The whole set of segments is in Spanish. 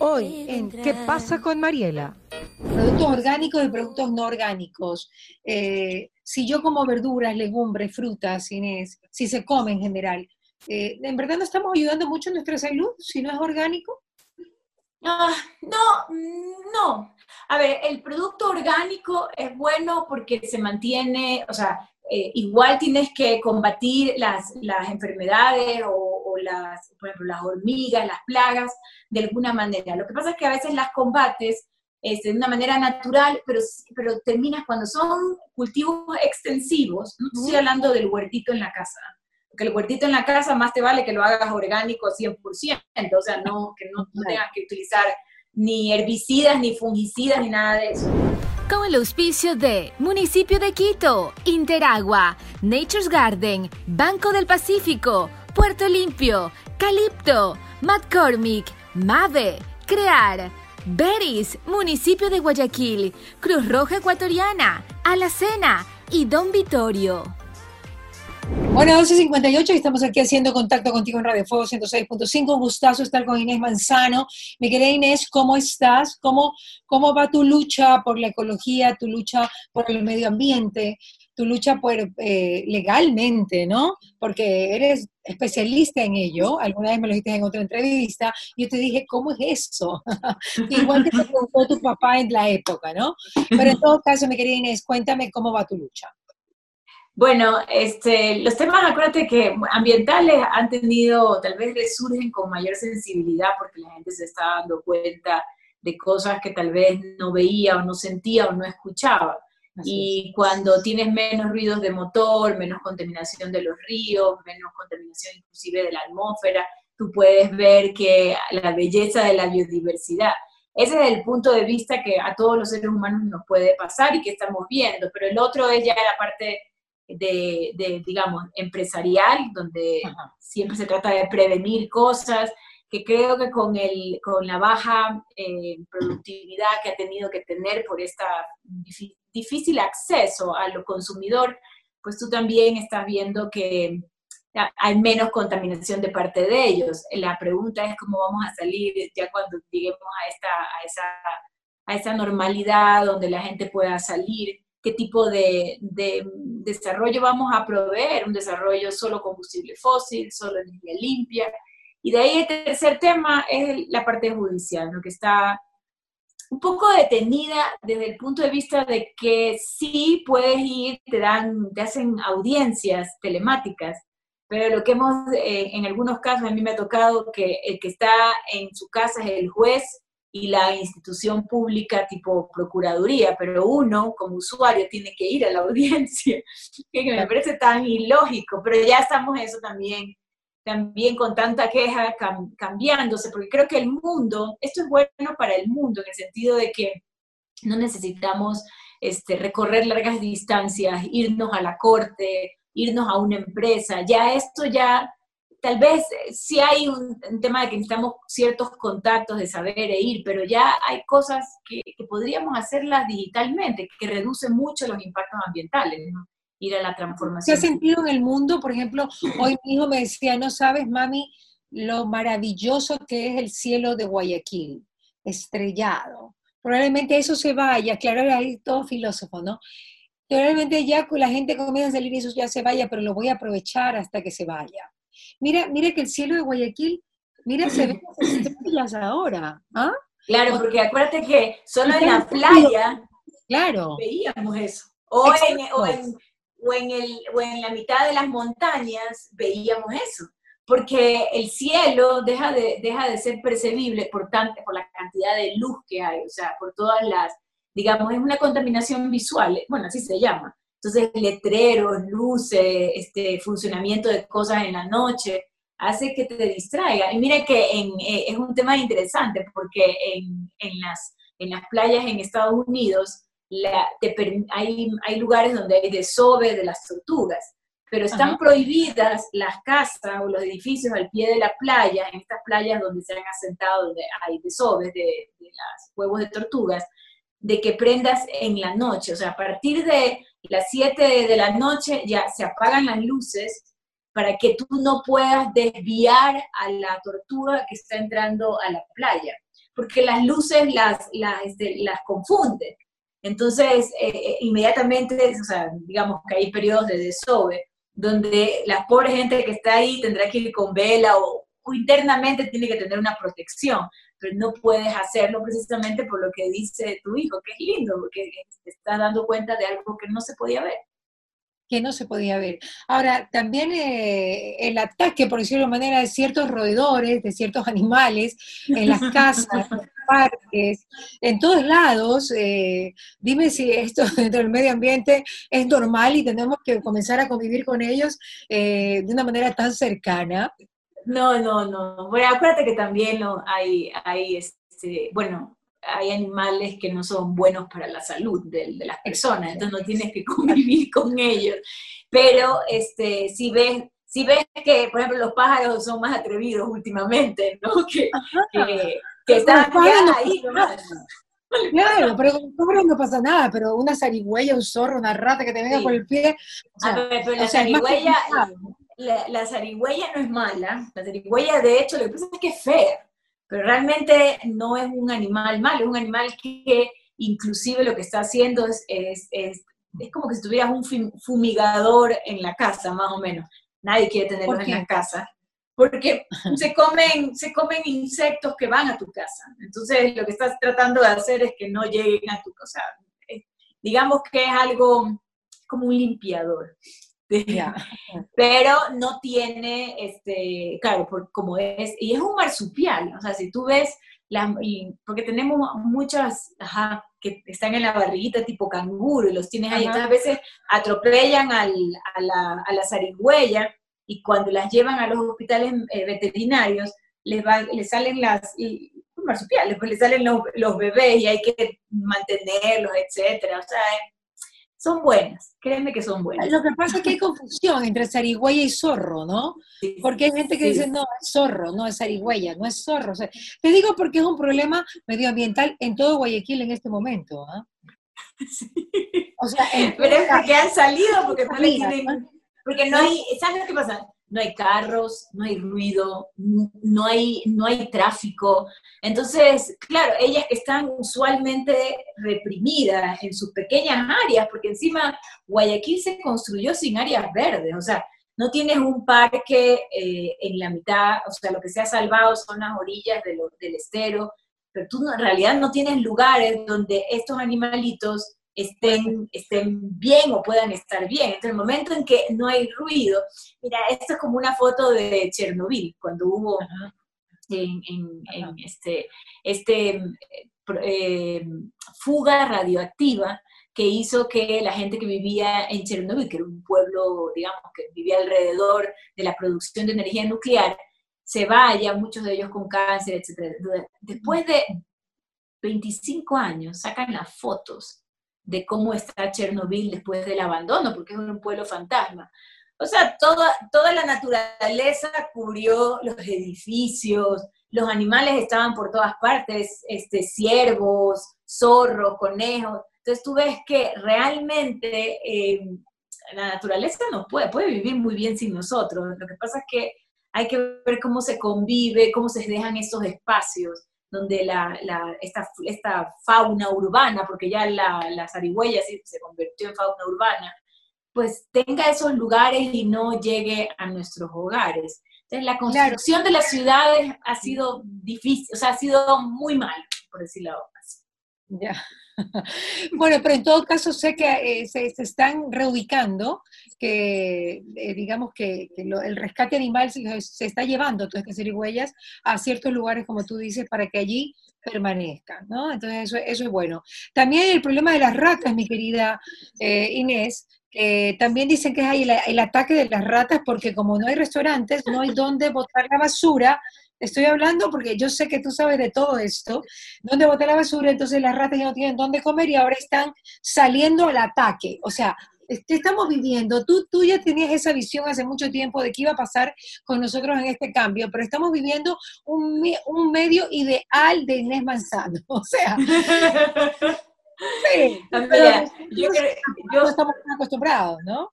Hoy en ¿Qué pasa con Mariela? Productos orgánicos y productos no orgánicos. Eh, si yo como verduras, legumbres, frutas, Inés, si se come en general, eh, ¿en verdad no estamos ayudando mucho a nuestra salud si no es orgánico? Ah, no, no. A ver, el producto orgánico es bueno porque se mantiene, o sea, eh, igual tienes que combatir las, las enfermedades o, las, por ejemplo, las hormigas, las plagas, de alguna manera. Lo que pasa es que a veces las combates este, de una manera natural, pero, pero terminas cuando son cultivos extensivos, no estoy hablando del huertito en la casa, porque el huertito en la casa más te vale que lo hagas orgánico 100%, o sea, no, que no, no tengas que utilizar ni herbicidas, ni fungicidas, ni nada de eso. Con el auspicio de Municipio de Quito, Interagua, Nature's Garden, Banco del Pacífico, Puerto Limpio, Calipto, McCormick, Mave, Crear, Beris, Municipio de Guayaquil, Cruz Roja Ecuatoriana, Alacena y Don Vitorio. Bueno, 12.58 estamos aquí haciendo contacto contigo en Radio Fuego 106.5. Un gustazo estar con Inés Manzano. Mi querida Inés, ¿cómo estás? ¿Cómo, ¿Cómo va tu lucha por la ecología, tu lucha por el medio ambiente, tu lucha por eh, legalmente, ¿no? Porque eres especialista en ello. Alguna vez me lo dijiste en otra entrevista. Y yo te dije, ¿cómo es eso? Igual que te preguntó tu papá en la época, ¿no? Pero en todo caso, mi querida Inés, cuéntame cómo va tu lucha. Bueno, este, los temas, acuérdate que ambientales han tenido, tal vez resurgen con mayor sensibilidad porque la gente se está dando cuenta de cosas que tal vez no veía o no sentía o no escuchaba. Y cuando tienes menos ruidos de motor, menos contaminación de los ríos, menos contaminación inclusive de la atmósfera, tú puedes ver que la belleza de la biodiversidad. Ese es el punto de vista que a todos los seres humanos nos puede pasar y que estamos viendo, pero el otro es ya la parte de, digamos, empresarial, donde siempre se trata de prevenir cosas, que creo que con, el, con la baja eh, productividad que ha tenido que tener por este difícil acceso a lo consumidor, pues tú también estás viendo que hay menos contaminación de parte de ellos. La pregunta es cómo vamos a salir ya cuando lleguemos a, esta, a, esa, a esa normalidad donde la gente pueda salir qué tipo de, desarrollo vamos a proveer, un desarrollo solo combustible fósil, solo energía limpia. Y de ahí el tercer tema es la parte judicial, lo que está un poco detenida desde el punto de vista de que sí puedes ir, te dan, te hacen audiencias telemáticas, pero lo que hemos, eh, en algunos casos a mí me ha tocado que el que está en su casa es el juez y la institución pública tipo Procuraduría, pero uno como usuario tiene que ir a la audiencia, que me parece tan ilógico, pero ya estamos eso también, también con tanta queja cambiándose, porque creo que el mundo, esto es bueno para el mundo en el sentido de que no necesitamos este, recorrer largas distancias, irnos a la corte, irnos a una empresa, ya esto ya tal vez eh, sí hay un, tema de que necesitamos ciertos contactos de saber e ir, pero ya hay cosas que, podríamos hacerlas digitalmente, que reducen mucho los impactos ambientales, ir a la transformación. ¿Qué ha sentido en el mundo? Por ejemplo, hoy mi hijo me decía, no sabes, mami, lo maravilloso que es el cielo de Guayaquil, estrellado. Probablemente eso se vaya, claro, hay todo filósofo, ¿no? Probablemente ya la gente comienza a salir y eso ya se vaya, pero lo voy a aprovechar hasta que se vaya. Mira, mira que el cielo de Guayaquil, mira, se ven las estrellas ahora. ¿ah? Claro, porque acuérdate que solo en la playa claro. veíamos eso. O en, o, en, o, en el, o en la mitad de las montañas veíamos eso. Porque el cielo deja de, deja de ser percibible por, tanto, por la cantidad de luz que hay, o sea, por todas las, digamos, es una contaminación visual, bueno, así se llama. Entonces, letreros, luces, este, funcionamiento de cosas en la noche, hace que te distraiga. Y mire que eh, es un tema interesante porque en, en, las, en las playas en Estados Unidos la, hay, hay lugares donde hay desove de las tortugas, pero están prohibidas las casas o los edificios al pie de la playa, en estas playas donde se han asentado, donde hay desoves de, de los huevos de tortugas, de que prendas en la noche. O sea, a partir de las 7 de la noche ya se apagan las luces para que tú no puedas desviar a la tortuga que está entrando a la playa, porque las luces las, las, este, las confunden. Entonces, eh, eh, inmediatamente, o sea, digamos que hay periodos de desove, donde la pobre gente que está ahí tendrá que ir con vela o, internamente tiene que tener una protección, pero no puedes hacerlo precisamente por lo que dice tu hijo, que es lindo, porque te estás dando cuenta de algo que no se podía ver que no se podía ver. Ahora, también eh, el ataque, por decirlo de manera, de ciertos roedores, de ciertos animales, en las casas, en los parques, en todos lados. Eh, dime si esto dentro del medio ambiente es normal y tenemos que comenzar a convivir con ellos eh, de una manera tan cercana. No, no, no. Bueno, acuérdate que también hay, hay este, bueno, hay animales que no son buenos para la salud de, las personas, entonces no tienes que convivir con ellos. Pero este, si ves si ves que, por ejemplo, los pájaros son más atrevidos últimamente, ¿no? Que, que, están ahí Claro, pero con pájaros no pasa nada, pero una zarigüeya, un zorro, una rata que te venga por el pie. pero la zarigüeya, la, la zarigüeya no es mala, la zarigüeya de hecho lo que pasa es que es fea pero realmente no es un animal malo, es un animal que inclusive lo que está haciendo es, es, es, como que si tuvieras un fumigador en la casa, más o menos. Nadie quiere tenerlos en la casa, porque se comen, se comen insectos que van a tu casa. Entonces, lo que estás tratando de hacer es que no lleguen a tu casa. Digamos que es algo como un limpiador. Pero no tiene, este, claro, como es, y es un marsupial, o sea, si tú ves, porque tenemos muchas, ajá, que están en la barriguita tipo canguro y los tienes ahí, entonces a veces atropellan al, a, la, a la zarigüeya y cuando las llevan a los hospitales eh, veterinarios, les, va, les salen las, marsupiales, pues les salen los, los, bebés y hay que mantenerlos, etcétera, o sea, son buenas, créeme que son buenas. Lo que pasa es que hay confusión entre zarigüeya y zorro, ¿no? porque hay gente que dice, no, es zorro, no es zarigüeya, no es zorro. te digo porque es un problema medioambiental en todo Guayaquil en este momento. ¿ah? O sea, Pero es porque han salido, porque no le tienen... Porque no hay, ¿sabes qué pasa? No hay carros, no hay ruido, no hay, no hay tráfico. Entonces, claro, ellas que están usualmente reprimidas en sus pequeñas áreas, porque encima Guayaquil se construyó sin áreas verdes, o sea, no tienes un parque eh, en la mitad, o sea, lo que se ha salvado son las orillas del estero, pero tú en realidad no tienes lugares donde estos animalitos estén, estén bien o puedan estar bien. Entonces, el momento en que no hay ruido, mira, esto es como una foto de Chernobyl, cuando hubo en, este, este eh, fuga radioactiva que hizo que la gente que vivía en Chernobyl, que era un pueblo, digamos, que vivía alrededor de la producción de energía nuclear, se vaya, muchos de ellos con cáncer, etc. Después de 25 años sacan las fotos de cómo está Chernobyl después del abandono, porque es un pueblo fantasma. O sea, toda, toda la naturaleza cubrió los edificios, los animales estaban por todas partes, este, ciervos, zorros, conejos. Entonces tú ves que realmente eh, la naturaleza no puede, puede vivir muy bien sin nosotros. Lo que pasa es que hay que ver cómo se convive, cómo se dejan esos espacios donde la, esta, esta, fauna urbana, porque ya la, la zarigüeya se convirtió en fauna urbana, pues tenga esos lugares y no llegue a nuestros hogares. Entonces, la construcción de las ciudades ha sido difícil, o sea, ha sido muy mal, por decirlo así. Ya. Bueno, pero en todo caso sé que eh, se, están reubicando, que eh, digamos que, el rescate animal se, está llevando todas estas a ciertos lugares, como tú dices, para que allí permanezcan, ¿no? Entonces eso, es bueno. También el problema de las ratas, mi querida eh, Inés, también dicen que hay el, ataque de las ratas porque como no hay restaurantes, no hay dónde botar la basura, Estoy hablando porque yo sé que tú sabes de todo esto, dónde botar la basura, entonces las ratas ya no tienen dónde comer y ahora están saliendo al ataque. O sea, ¿qué estamos viviendo? Tú, tú ya tenías esa visión hace mucho tiempo de qué iba a pasar con nosotros en este cambio, pero estamos viviendo un, un medio ideal de Inés Manzano. O sea, sí, yo, yo, estamos acostumbrados, ¿no?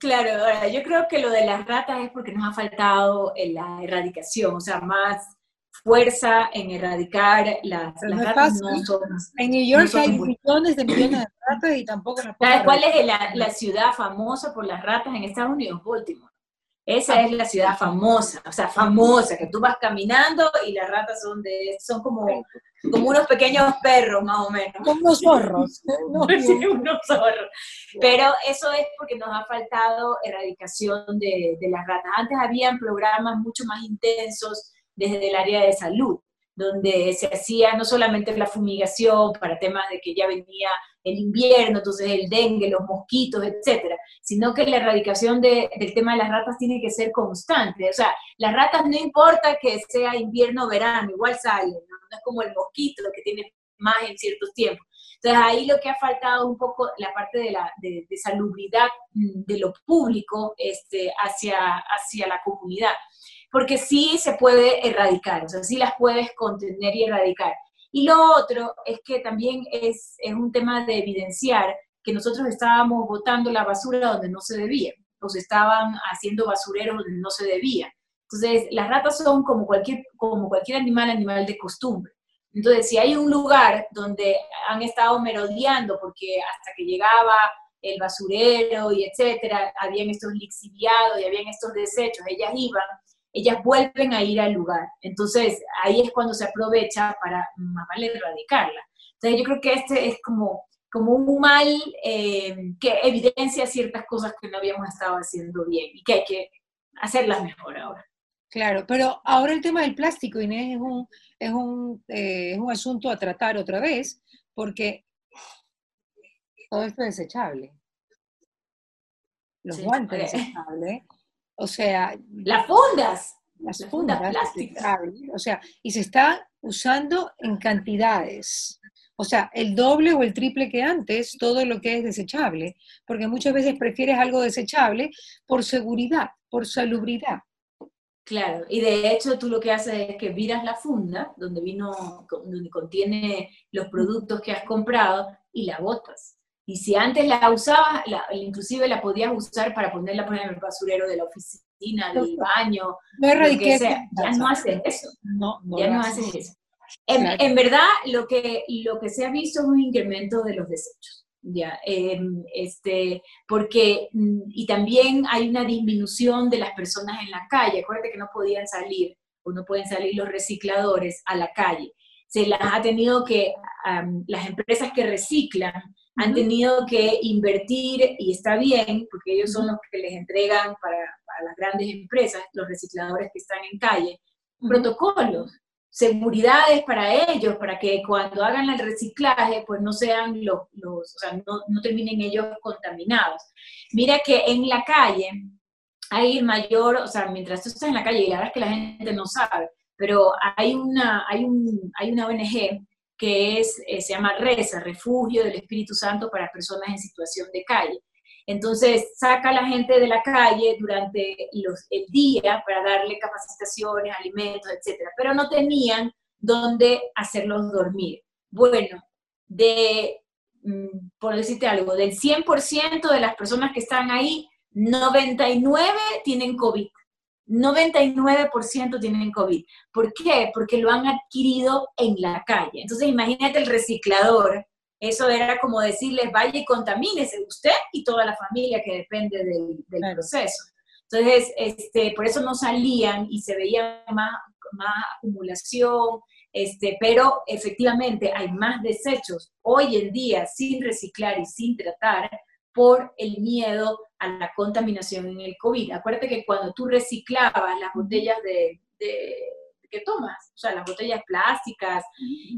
Claro, ahora yo creo que lo de las ratas es porque nos ha faltado en la erradicación, o sea, más fuerza en erradicar las, las ratas. No son, en New York hay millones de millones de ratas y tampoco las ¿Sabes cuál es la, la, ciudad famosa por las ratas en Estados Unidos? Baltimore. Esa es la ciudad famosa, o sea, famosa, que tú vas caminando y las ratas son de, son como, como unos pequeños perros, más o menos. Como unos zorros. sí, unos zorros. Pero eso es porque nos ha faltado erradicación de, de las ratas. Antes habían programas mucho más intensos desde el área de salud donde se hacía no solamente la fumigación para temas de que ya venía el invierno, entonces el dengue, los mosquitos, etcétera, sino que la erradicación del tema de las ratas tiene que ser constante. O sea, las ratas no importa que sea invierno o verano, igual salen, ¿no? es como el mosquito que tiene más en ciertos tiempos. Entonces ahí lo que ha faltado un poco la parte de la de, de salubridad mm, de lo público este, hacia, hacia la comunidad porque sí se puede erradicar, o sea, sí las puedes contener y erradicar. Y lo otro es que también es, es un tema de evidenciar que nosotros estábamos botando la basura donde no se debía, o se estaban haciendo basureros donde no se debía. Entonces, las ratas son como cualquier, como cualquier animal, animal de costumbre. Entonces, si hay un lugar donde han estado merodeando porque hasta que llegaba el basurero y etcétera, habían estos lixiviados y habían estos desechos, ellas iban ellas vuelven a ir al lugar. Entonces, ahí es cuando se aprovecha para más vale erradicarla. Entonces, yo creo que este es como, como un mal eh, que evidencia ciertas cosas que no habíamos estado haciendo bien y que hay que hacerlas mejor ahora. Claro, pero ahora el tema del plástico, Inés, es un, es un, eh, es un asunto a tratar otra vez, porque todo esto es desechable. Los guantes desechables o sea... Las fundas. Las, fundas, plásticas. O sea, y se está usando en cantidades. O sea, el doble o el triple que antes, todo lo que es desechable, porque muchas veces prefieres algo desechable por seguridad, por salubridad. Claro, y de hecho tú lo que haces es que viras la funda donde vino, donde contiene los productos que has comprado y la botas. Y si antes la usabas, inclusive la podías usar para ponerla por en el basurero de la oficina, del baño, no lo que sea. Ya no haces eso. No, ya no haces eso. En, verdad, lo que, lo que se ha visto es un incremento de los desechos. Ya, em, este, porque, mm, y también hay una disminución de las personas en la calle. Acuérdate que no podían salir, o no pueden salir los recicladores a la calle. Se las ha tenido que, las empresas que reciclan, han tenido que invertir, y está bien, porque ellos son los que les entregan para, las grandes empresas, los recicladores que están en calle, protocolos, seguridades para ellos, para que cuando hagan el reciclaje, pues no sean los, los o sea, no, no terminen ellos contaminados. Mira que en la calle hay mayor, o sea, mientras tú estás en la calle, y la verdad es que la gente no sabe, pero hay una, hay un, hay una ONG que es, eh, se llama RESA, Refugio del Espíritu Santo para Personas en Situación de Calle. Entonces, saca a la gente de la calle durante los, el día para darle capacitaciones, alimentos, etc. Pero no tenían dónde hacerlos dormir. Bueno, de, mm, por decirte algo, del 100% de las personas que están ahí, 99 tienen COVID. 99% tienen COVID. ¿Por qué? Porque lo han adquirido en la calle. Entonces, imagínate el reciclador. Eso era como decirles, vaya y contamínese usted y toda la familia que depende del, proceso. Entonces, este, por eso no salían y se veía más, más acumulación, este, pero efectivamente hay más desechos hoy en día sin reciclar y sin tratar por el miedo a la contaminación en el COVID. Acuérdate que cuando tú reciclabas las botellas de, que tomas, o sea, las botellas plásticas,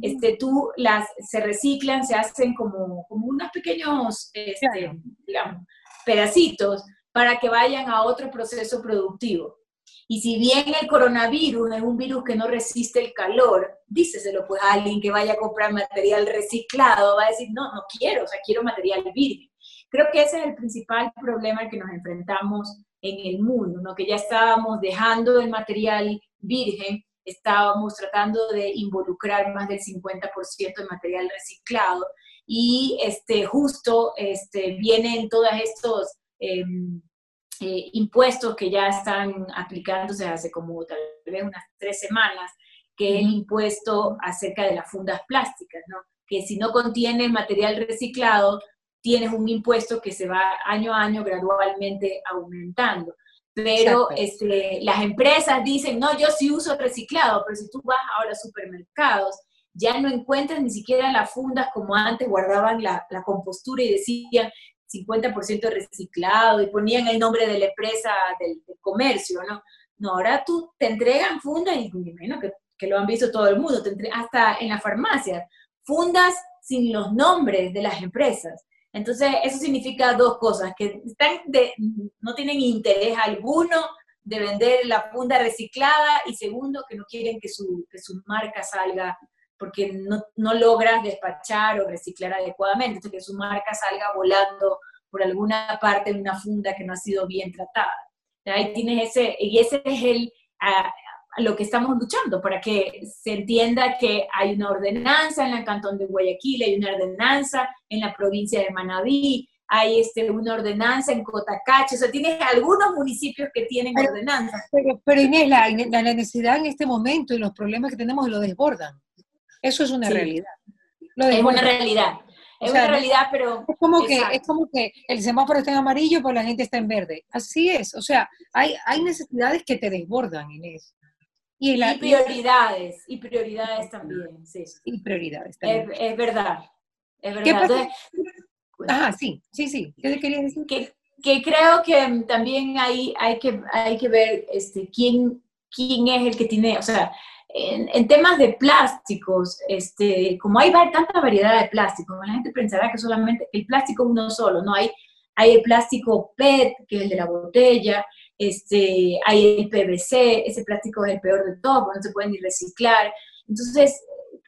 este, tú las, se reciclan, se hacen como, como unos pequeños, este, digamos, pedacitos para que vayan a otro proceso productivo. Y si bien el coronavirus es un virus que no resiste el calor, díceselo pues a alguien que vaya a comprar material reciclado, va a decir, no, no quiero, o sea, quiero material virgen. Creo que ese es el principal problema al que nos enfrentamos en el mundo, ¿no? que ya estábamos dejando el material virgen, estábamos tratando de involucrar más del 50% de material reciclado y este, justo este, vienen todas estos... Em, eh, impuestos que ya están aplicándose hace como tal vez unas tres semanas, que es el impuesto acerca de las fundas plásticas, ¿no? Que si no contiene material reciclado, tienes un impuesto que se va año a año gradualmente aumentando. Pero este, las empresas dicen, no, yo sí uso reciclado, pero si tú vas ahora a supermercados, ya no encuentras ni siquiera las fundas como antes guardaban la, la compostura y decían 50% reciclado y ponían el nombre de la empresa del, comercio, ¿no? No, ahora tú te entregan fundas y menos que, que, lo han visto todo el mundo, hasta en la farmacia, fundas sin los nombres de las empresas. Entonces, eso significa dos cosas, que están de, no tienen interés alguno de vender la funda reciclada y segundo, que no quieren que su, que su marca salga porque no, no logras despachar o reciclar adecuadamente, entonces que su marca salga volando por alguna parte en una funda que no ha sido bien tratada. Ahí tienes ese, y ese es el, a, lo que estamos luchando, para que se entienda que hay una ordenanza en el cantón de Guayaquil, hay una ordenanza en la provincia de Manabí, hay este, una ordenanza en Cotacache, o sea, tienes algunos municipios que tienen ordenanza. Pero, pero Inés, la, la, necesidad en este momento y los problemas que tenemos lo desbordan. Eso es una realidad. es una realidad. Es una realidad, pero... Es como, que, es como que el semáforo está en amarillo, pero la gente está en verde. Así es. O sea, hay, hay necesidades que te desbordan, Inés. Y, y prioridades, y prioridades también, sí. Y prioridades también. Es, verdad, es verdad. ah, sí, sí, sí. ¿Qué querías decir? Que, que creo que también hay, hay, que, hay que ver este, quién, quién es el que tiene, o sea, en, temas de plásticos, este, como hay tanta variedad de plásticos, la gente pensará que solamente el plástico uno solo, no hay, hay el plástico PET, que es el de la botella, este, hay el PVC, ese plástico es el peor de todo, porque no se puede ni reciclar. Entonces,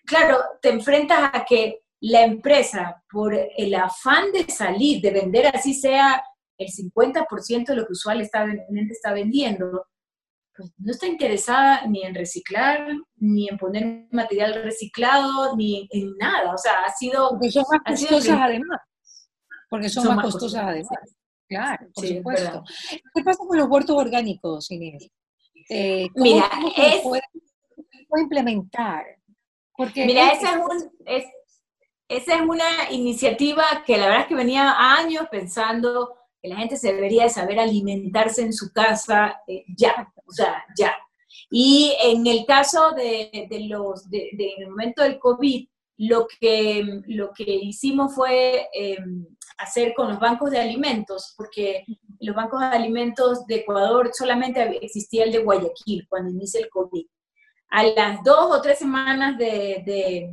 claro, te enfrentas a que la empresa, por el afán de salir, de vender así sea el 50% de lo que usualmente está vendiendo, pues no está interesada ni en reciclar, ni en poner material reciclado, ni en nada. O sea, ha sido... Porque son más costosas además. Porque son, más, costosas, además. Claro, por supuesto. ¿Qué pasa con los huertos orgánicos, Inés? Eh, Mira, es, puede, implementar? Porque Mira, esa es, un, es, esa es una iniciativa que la verdad es que venía años pensando que la gente se debería de saber alimentarse en su casa eh, ya, o sea, ya. Y en el caso de, de los, de, en el momento del COVID, lo que, lo que hicimos fue em, hacer con los bancos de alimentos, porque los bancos de alimentos de Ecuador solamente existía el de Guayaquil cuando inicia el COVID. A las dos o tres semanas de, de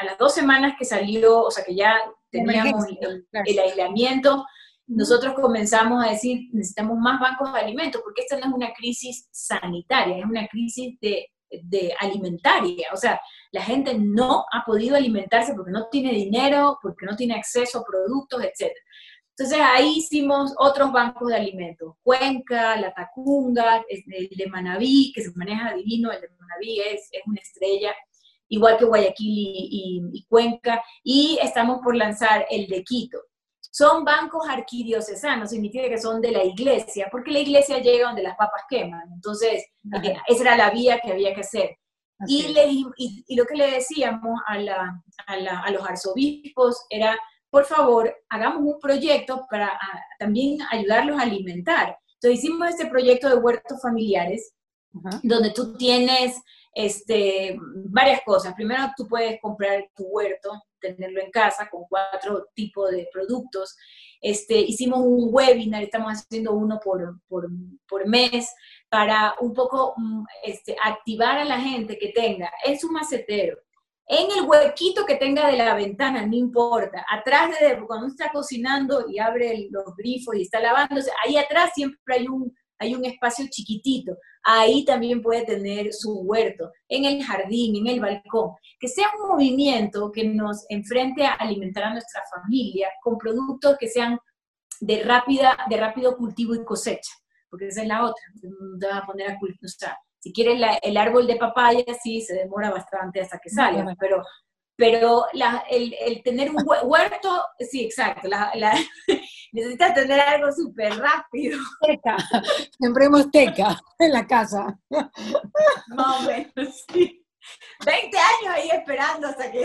a las dos semanas que salió, o sea que ya teníamos el aislamiento, nosotros comenzamos a decir, necesitamos más bancos de alimentos, porque esta no es una crisis sanitaria, es una crisis de, de, alimentaria. O sea, la gente no ha podido alimentarse porque no tiene dinero, porque no tiene acceso a productos, etc. Entonces ahí hicimos otros bancos de alimentos, Cuenca, La Tacunga, el de Manabí, que se maneja divino, el de Manabí es, es una estrella, igual que Guayaquil y, y Cuenca, y estamos por lanzar el de Quito. Son bancos arquidiocesanos, significa que son de la iglesia, porque la iglesia llega donde las papas queman. Entonces, eh, esa era la vía que había que hacer. Y, y, lo que le decíamos a, la, a, los arzobispos era, por favor, hagamos un proyecto para también ayudarlos a alimentar. Entonces hicimos este proyecto de huertos familiares, donde tú tienes este, varias cosas. Primero, tú puedes comprar tu huerto, tenerlo en casa con cuatro tipos de productos. Este, hicimos un webinar, estamos haciendo uno por, mes, para un poco mm, este, activar a la gente que tenga en su macetero, en el huequito que tenga de la ventana, no importa, atrás de cuando está cocinando y abre los grifos y está lavándose, ahí atrás siempre hay un, hay un espacio chiquitito ahí también puede tener su huerto, en el jardín, en el balcón, que sea un movimiento que nos enfrente a alimentar a nuestra familia con productos que sean de, rápida, de rápido cultivo y cosecha, porque esa es la otra, te vas a poner a cultivar, si quieres el árbol de papaya, sí, se demora bastante hasta que salga, pero pero el, tener un huerto, sí, exacto, necesitas tener algo súper rápido. Teca, sembremos teca en la casa. Más o menos, sí. 20 años ahí esperando hasta que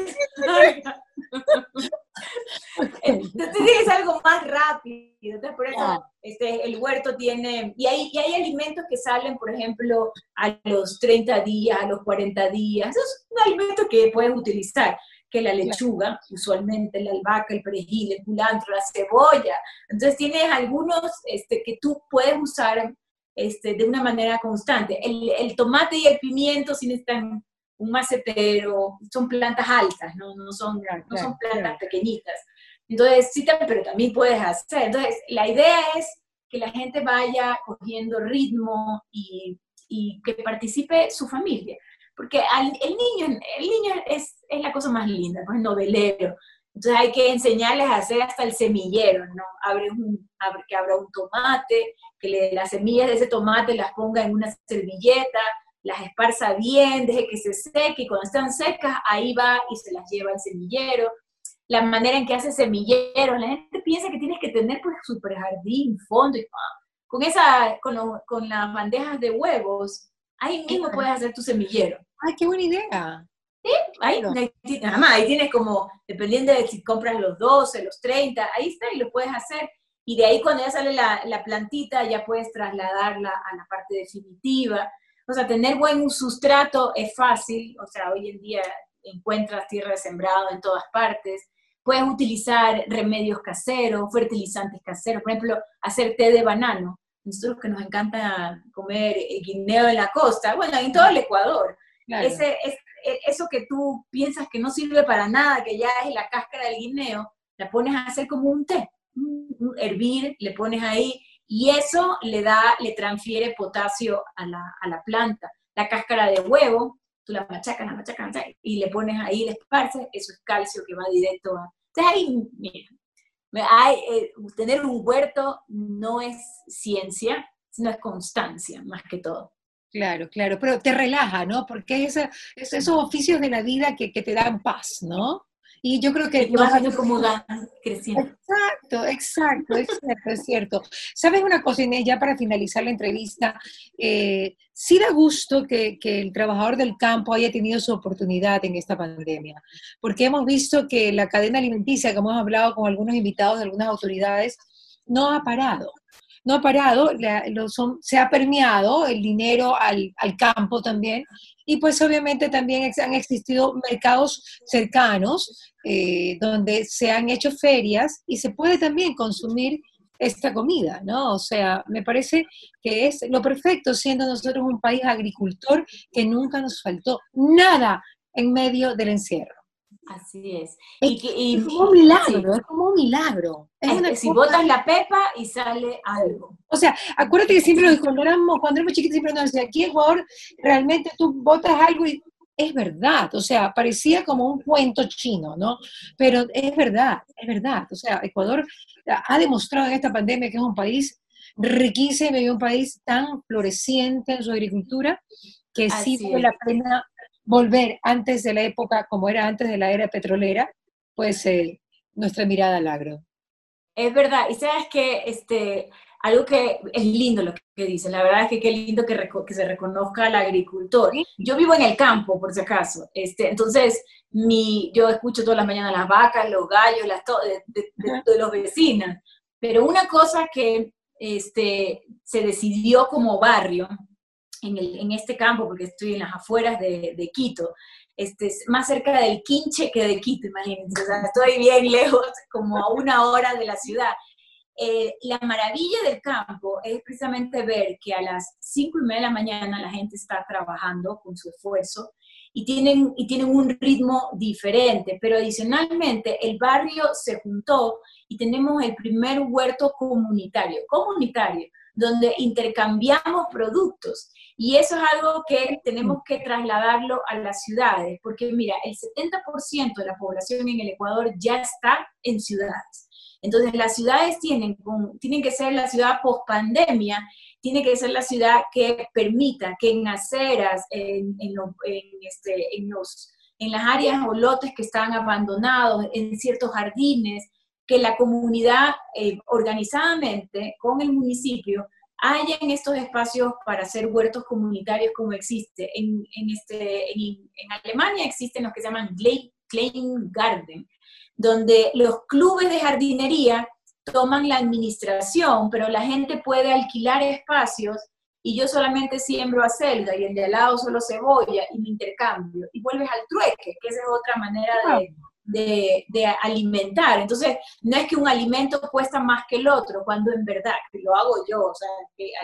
Entonces tienes algo más rápido. Entonces, por eso este, el huerto tiene. Y hay, y hay alimentos que salen, por ejemplo, a los 30 días, a los 40 días. es un alimento que puedes utilizar que la lechuga, usualmente la albahaca, el perejil, el culantro, la cebolla. Entonces tienes algunos este, que tú puedes usar este, de una manera constante. El, el tomate y el pimiento sí necesitan un macetero, son plantas altas, no, no, son, no son plantas pequeñitas. Entonces, sí, pero también puedes hacer. Entonces, la idea es que la gente vaya cogiendo ritmo y, y que participe su familia. Porque al, el niño, el niño es, es la cosa más linda, ¿no? es novelero. Entonces hay que enseñarles a hacer hasta el semillero, ¿no? Abre un, abre, que abra un tomate, que le, las semillas de ese tomate las ponga en una servilleta, las esparza bien, deje que se seque y cuando están secas, ahí va y se las lleva al semillero. La manera en que hace semillero, la gente piensa que tienes que tener pues super jardín, fondo, y, ah, con, esa, con, con las bandejas de huevos, ahí mismo puedes hacer tu semillero. ¡Ay, qué buena idea! Sí, ahí, ahí tienes como, dependiendo de si compras los 12, los 30, ahí está y lo puedes hacer. Y de ahí cuando ya sale la, la plantita, ya puedes trasladarla a la parte definitiva. O sea, tener buen sustrato es fácil, o sea, hoy en día encuentras tierra de sembrado en todas partes. Puedes utilizar remedios caseros, fertilizantes caseros, por ejemplo, hacer té de banano. Nosotros que nos encanta comer guineo en la costa, bueno, en todo el Ecuador. Ese, es, e, eso que tú piensas que no sirve para nada, que ya es la cáscara del guineo, la pones a hacer como un té, hervir, le pones ahí y eso le da, le transfiere potasio a la, a la planta. La cáscara de huevo, tú la machacas, la machacas, y le pones ahí, le esparces, eso es calcio que va directo a... Entonces ahí, mira, eh, tener un huerto no es ciencia, sino es constancia, más que todo. Claro, claro, pero te relaja, ¿no? Porque es, es esos oficios de la vida que, que te dan paz, ¿no? Y yo creo que... Vas cómo creciendo. Exacto, exacto, es cierto, es cierto. ¿Sabes una cosa, Inés? Ya para finalizar la entrevista, eh, sí da gusto que, que, el trabajador del campo haya tenido su oportunidad en esta pandemia, porque hemos visto que la cadena alimenticia, como hemos hablado con algunos invitados de algunas autoridades, no ha parado no ha parado, son, se ha permeado el dinero al, al, campo también, y pues obviamente también han existido mercados cercanos eh, donde se han hecho ferias y se puede también consumir esta comida, ¿no? O sea, me parece que es lo perfecto siendo nosotros un país agricultor que nunca nos faltó nada en medio del encierro. Así es. Y, es como un milagro, es como un milagro. si botas la pepa y sale algo. O sea, acuérdate que siempre cuando éramos, cuando éramos chiquitos siempre nos decían, aquí en Ecuador realmente tú botas algo y es verdad, o sea, parecía como un cuento chino, ¿no? Pero es verdad, es verdad. O sea, Ecuador ha demostrado en esta pandemia que es un país riquísimo y un país tan floreciente en su agricultura que sí vale la pena volver antes de la época, como era antes de la era petrolera, pues eh, nuestra mirada al agro. Es verdad, y sabes que este, algo que es lindo lo que dice, la verdad es que qué lindo que, que se reconozca al agricultor. Yo vivo en el campo, por si acaso, este, entonces mi, yo escucho todas las mañanas las vacas, los gallos, las de, de, los vecinos, pero una cosa que este, se decidió como barrio, en, el, en, este campo, porque estoy en las afueras de, de Quito, este, más cerca del Quinche que de Quito, imagínense, o sea, estoy bien lejos, como a una hora de la ciudad. Eh, la maravilla del campo es precisamente ver que a las cinco y media de la mañana la gente está trabajando con su esfuerzo y tienen, y tienen un ritmo diferente, pero adicionalmente el barrio se juntó y tenemos el primer huerto comunitario, comunitario, donde intercambiamos productos. Y eso es algo que tenemos que trasladarlo a las ciudades, porque mira, el 70% de la población en el Ecuador ya está en ciudades. Entonces, las ciudades tienen, tienen que ser la ciudad post pandemia, tiene que ser la ciudad que permita que en aceras, en, este, los, en las áreas o lotes que están abandonados, en ciertos jardines, que la comunidad eh, organizadamente con el municipio haya en estos espacios para hacer huertos comunitarios como existe. En, este, en, Alemania existen los que se llaman Klein Garden, donde los clubes de jardinería toman la administración, pero la gente puede alquilar espacios y yo solamente siembro acelga y el de al lado solo cebolla y me intercambio y vuelves al trueque, que esa es otra manera de, de, alimentar. Entonces, no es que un alimento cuesta más que el otro, cuando en verdad, que lo hago yo, o sea,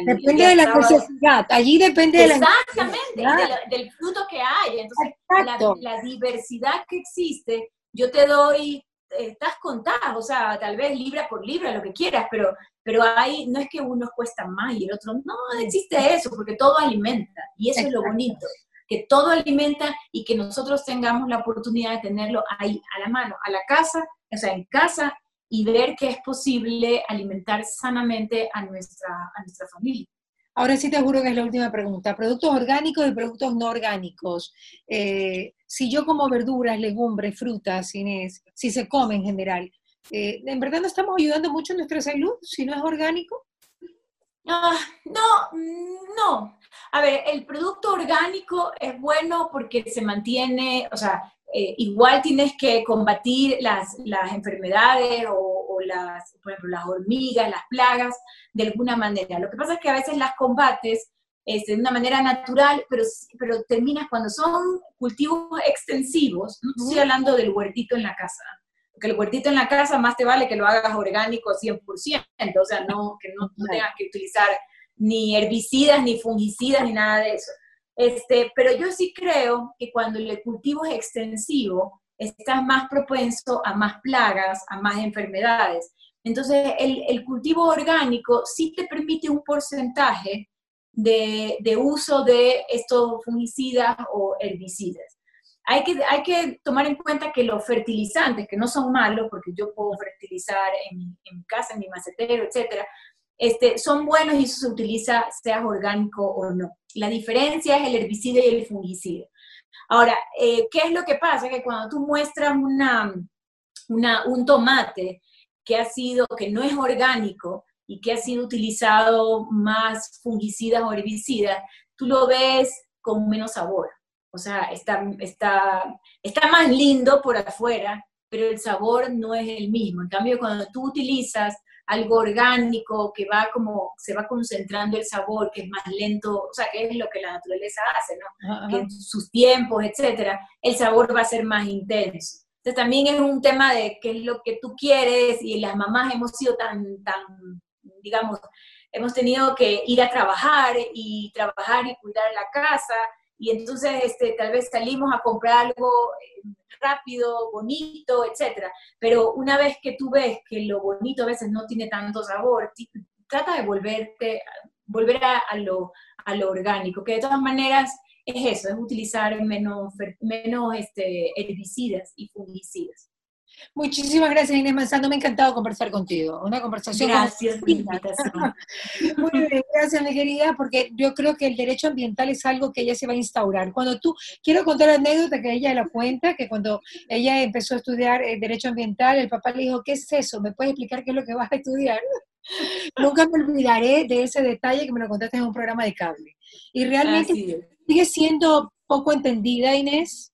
depende de la necesidad, allí depende de la Exactamente, del fruto que hay. Entonces, la, la diversidad que existe, yo te doy estás contada, o sea, tal vez libra por libra, lo que quieras, pero, pero hay, no es que uno cuesta más y el otro, no, existe eso, porque todo alimenta, y eso es lo bonito, que todo alimenta y que nosotros tengamos la oportunidad de tenerlo ahí, a la mano, a la casa, o sea, en casa, y ver que es posible alimentar sanamente a nuestra, a nuestra familia. Ahora sí te juro que es la última pregunta. Productos orgánicos y productos no orgánicos. Eh, si yo como verduras, legumbres, frutas, si se come en general, eh, ¿en verdad no estamos ayudando mucho a nuestra salud si no es orgánico? Ah, no, no. A ver, el producto orgánico es bueno porque se mantiene, o sea, eh, igual tienes que combatir las, las enfermedades o, las, por ejemplo, las hormigas, las plagas, de alguna manera. Lo que pasa es que a veces las combates este, de una manera natural, pero, pero terminas cuando son cultivos extensivos, no estoy hablando del huertito en la casa, porque el huertito en la casa más te vale que lo hagas orgánico 100%, o sea, no, que no, tengas que utilizar ni herbicidas, ni fungicidas, ni nada de eso. Este, pero yo sí creo que cuando el cultivo es extensivo, estás más propenso a más plagas, a más enfermedades. Entonces, el, el cultivo orgánico sí te permite un porcentaje de, de, uso de estos fungicidas o herbicidas. Hay que, hay que tomar en cuenta que los fertilizantes, que no son malos, porque yo puedo fertilizar en, mi casa, en mi macetero, etcétera, este, son buenos y eso se utiliza, sea orgánico o no. La diferencia es el herbicida y el fungicida. Ahora, eh, ¿qué es lo que pasa? Que cuando tú muestras una, una, un tomate que ha sido, que no es orgánico y que ha sido utilizado más fungicidas o herbicidas, tú lo ves con menos sabor. O sea, está, está, está más lindo por afuera, pero el sabor no es el mismo. En cambio, cuando tú utilizas algo orgánico, que va como, se va concentrando el sabor, que es más lento, o sea, que es lo que la naturaleza hace, ¿no? Que en sus tiempos, etcétera, el sabor va a ser más intenso. Entonces también es un tema de qué es lo que tú quieres y las mamás hemos sido tan, tan, digamos, hemos tenido que ir a trabajar y trabajar y cuidar la casa y entonces este, tal vez salimos a comprar algo eh, rápido, bonito, etcétera. Pero una vez que tú ves que lo bonito a veces no tiene tanto sabor, trata de volverte, volver a, lo, a lo orgánico, que de todas maneras es eso, es utilizar menos, menos este, herbicidas y fungicidas. Muchísimas gracias, Inés Manzano. Me ha encantado conversar contigo. Una conversación. Gracias invitación. Muy bien, gracias, mi querida, porque yo creo que el derecho ambiental es algo que ella se va a instaurar. Cuando tú, quiero contar la anécdota que ella la cuenta, que cuando ella empezó a estudiar el derecho ambiental, el papá le dijo, ¿qué es eso? ¿Me puedes explicar qué es lo que vas a estudiar? Nunca me olvidaré de ese detalle que me lo contaste en un programa de cable. Y realmente sigue siendo poco entendida, Inés.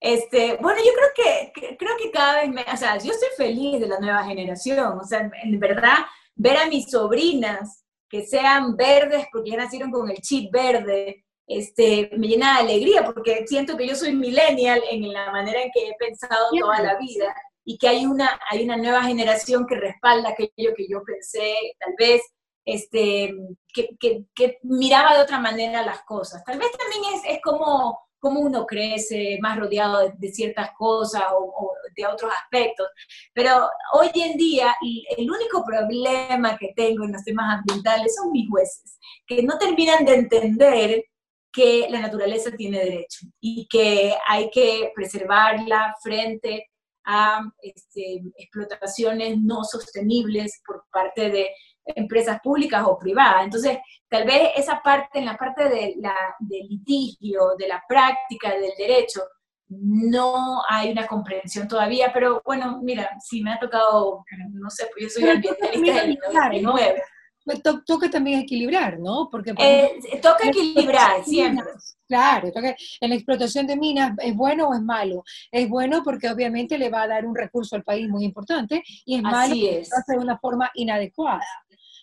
Este, bueno, yo creo que, creo que cada vez, me, o sea, yo estoy feliz de la nueva generación, o sea, en verdad, ver a mis sobrinas que sean verdes porque ya nacieron con el chip verde, este, me llena de alegría porque siento que yo soy millennial en la manera en que he pensado toda la vida y que hay una, hay una nueva generación que respalda aquello que yo pensé, tal vez, este, que, que, que miraba de otra manera las cosas. Tal vez también es, es como cómo uno crece más rodeado de, ciertas cosas o, de otros aspectos. Pero hoy en día el único problema que tengo en los temas ambientales son mis jueces, que no terminan de entender que la naturaleza tiene derecho y que hay que preservarla frente a este, explotaciones no sostenibles por parte de empresas públicas o privadas. Entonces, tal vez esa parte, en la parte de la, del litigio, de la práctica del derecho, no hay una comprensión todavía, pero bueno, mira, si me ha tocado, no sé, pues yo soy ambientalista del 99. Pues toca también equilibrar, ¿no? Porque eh, toca equilibrar siempre. Claro, toca, en la explotación de minas es bueno o es malo. Es bueno porque obviamente le va a dar un recurso al país muy importante y es malo porque lo hace de una forma inadecuada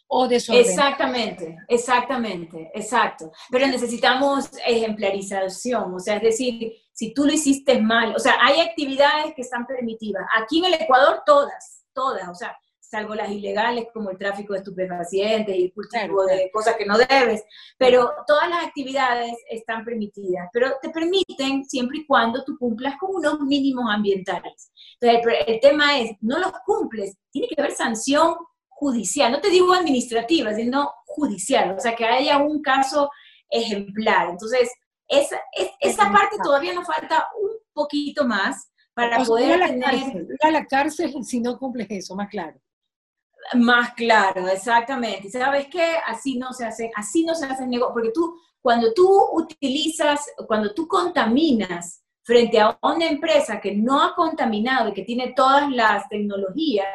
o Exactamente, exactamente, exacto. Pero necesitamos ejemplarización, o sea, es decir, si tú lo hiciste mal, o sea, hay actividades que están permitidas. Aquí en el Ecuador todas, todas, o sea, salvo las ilegales como el tráfico de estupefacientes y el cultivo de cosas que no debes, pero todas las actividades están permitidas, pero te permiten siempre y cuando tú cumplas con unos mínimos ambientales. Entonces, el, el tema es, no los cumples, tiene que haber sanción judicial, no te digo administrativa, sino judicial, o sea, que haya un caso ejemplar. Entonces, esa, esa parte todavía nos falta un poquito más para poder ir a la Cárcel, a la cárcel si no cumples eso, más claro. Más claro, exactamente. ¿Sabes qué? Así no se hace, así no se hace negocio, porque tú, cuando tú utilizas, cuando tú contaminas frente a una empresa que no ha contaminado y que tiene todas las tecnologías,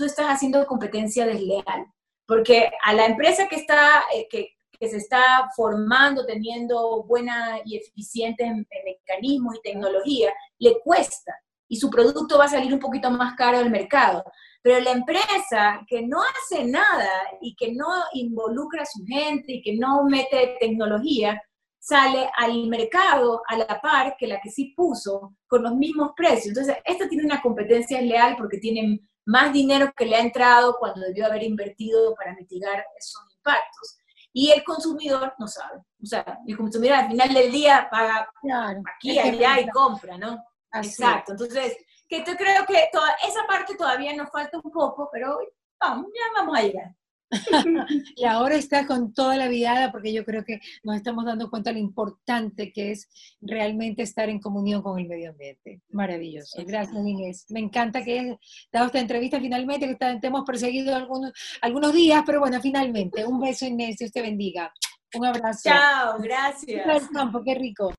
tú estás haciendo competencia desleal, porque a la empresa que, está, eh, que, se está formando, teniendo buena y eficiente mecanismos y tecnología, le cuesta y su producto va a salir un poquito más caro del mercado. Pero la empresa que no hace nada y que no involucra a su gente y que no mete tecnología, sale al mercado a la par que la que sí puso con los mismos precios. Entonces, esto tiene una competencia desleal porque tienen más dinero que le ha entrado cuando debió haber invertido para mitigar esos impactos. Y el consumidor no sabe. O sea, el consumidor al final del día paga aquí, allá y compra, ¿no? Exacto. Entonces, que yo creo que toda, esa parte todavía nos falta un poco, pero vamos, ya vamos a llegar. y ahora está con toda la vida porque yo creo que nos estamos dando cuenta de lo importante que es realmente estar en comunión con el medio ambiente. Maravilloso. Gracias, Inés. Me encanta que hayas dado esta entrevista finalmente, que te hemos perseguido algunos, algunos días, pero bueno, finalmente. Un beso, Inés. Dios te bendiga. Un abrazo. Chao, gracias. campo, qué rico.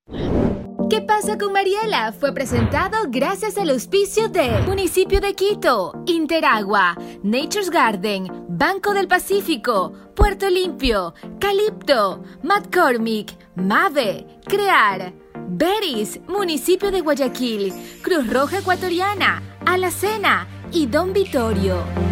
¿Qué pasa con Mariela? Fue presentado gracias al auspicio de Municipio de Quito, Interagua, Nature's Garden, Banco del Pacífico, Puerto Limpio, Calipto, McCormick, Mave, Crear, Beris, Municipio de Guayaquil, Cruz Roja Ecuatoriana, Alacena y Don Vittorio.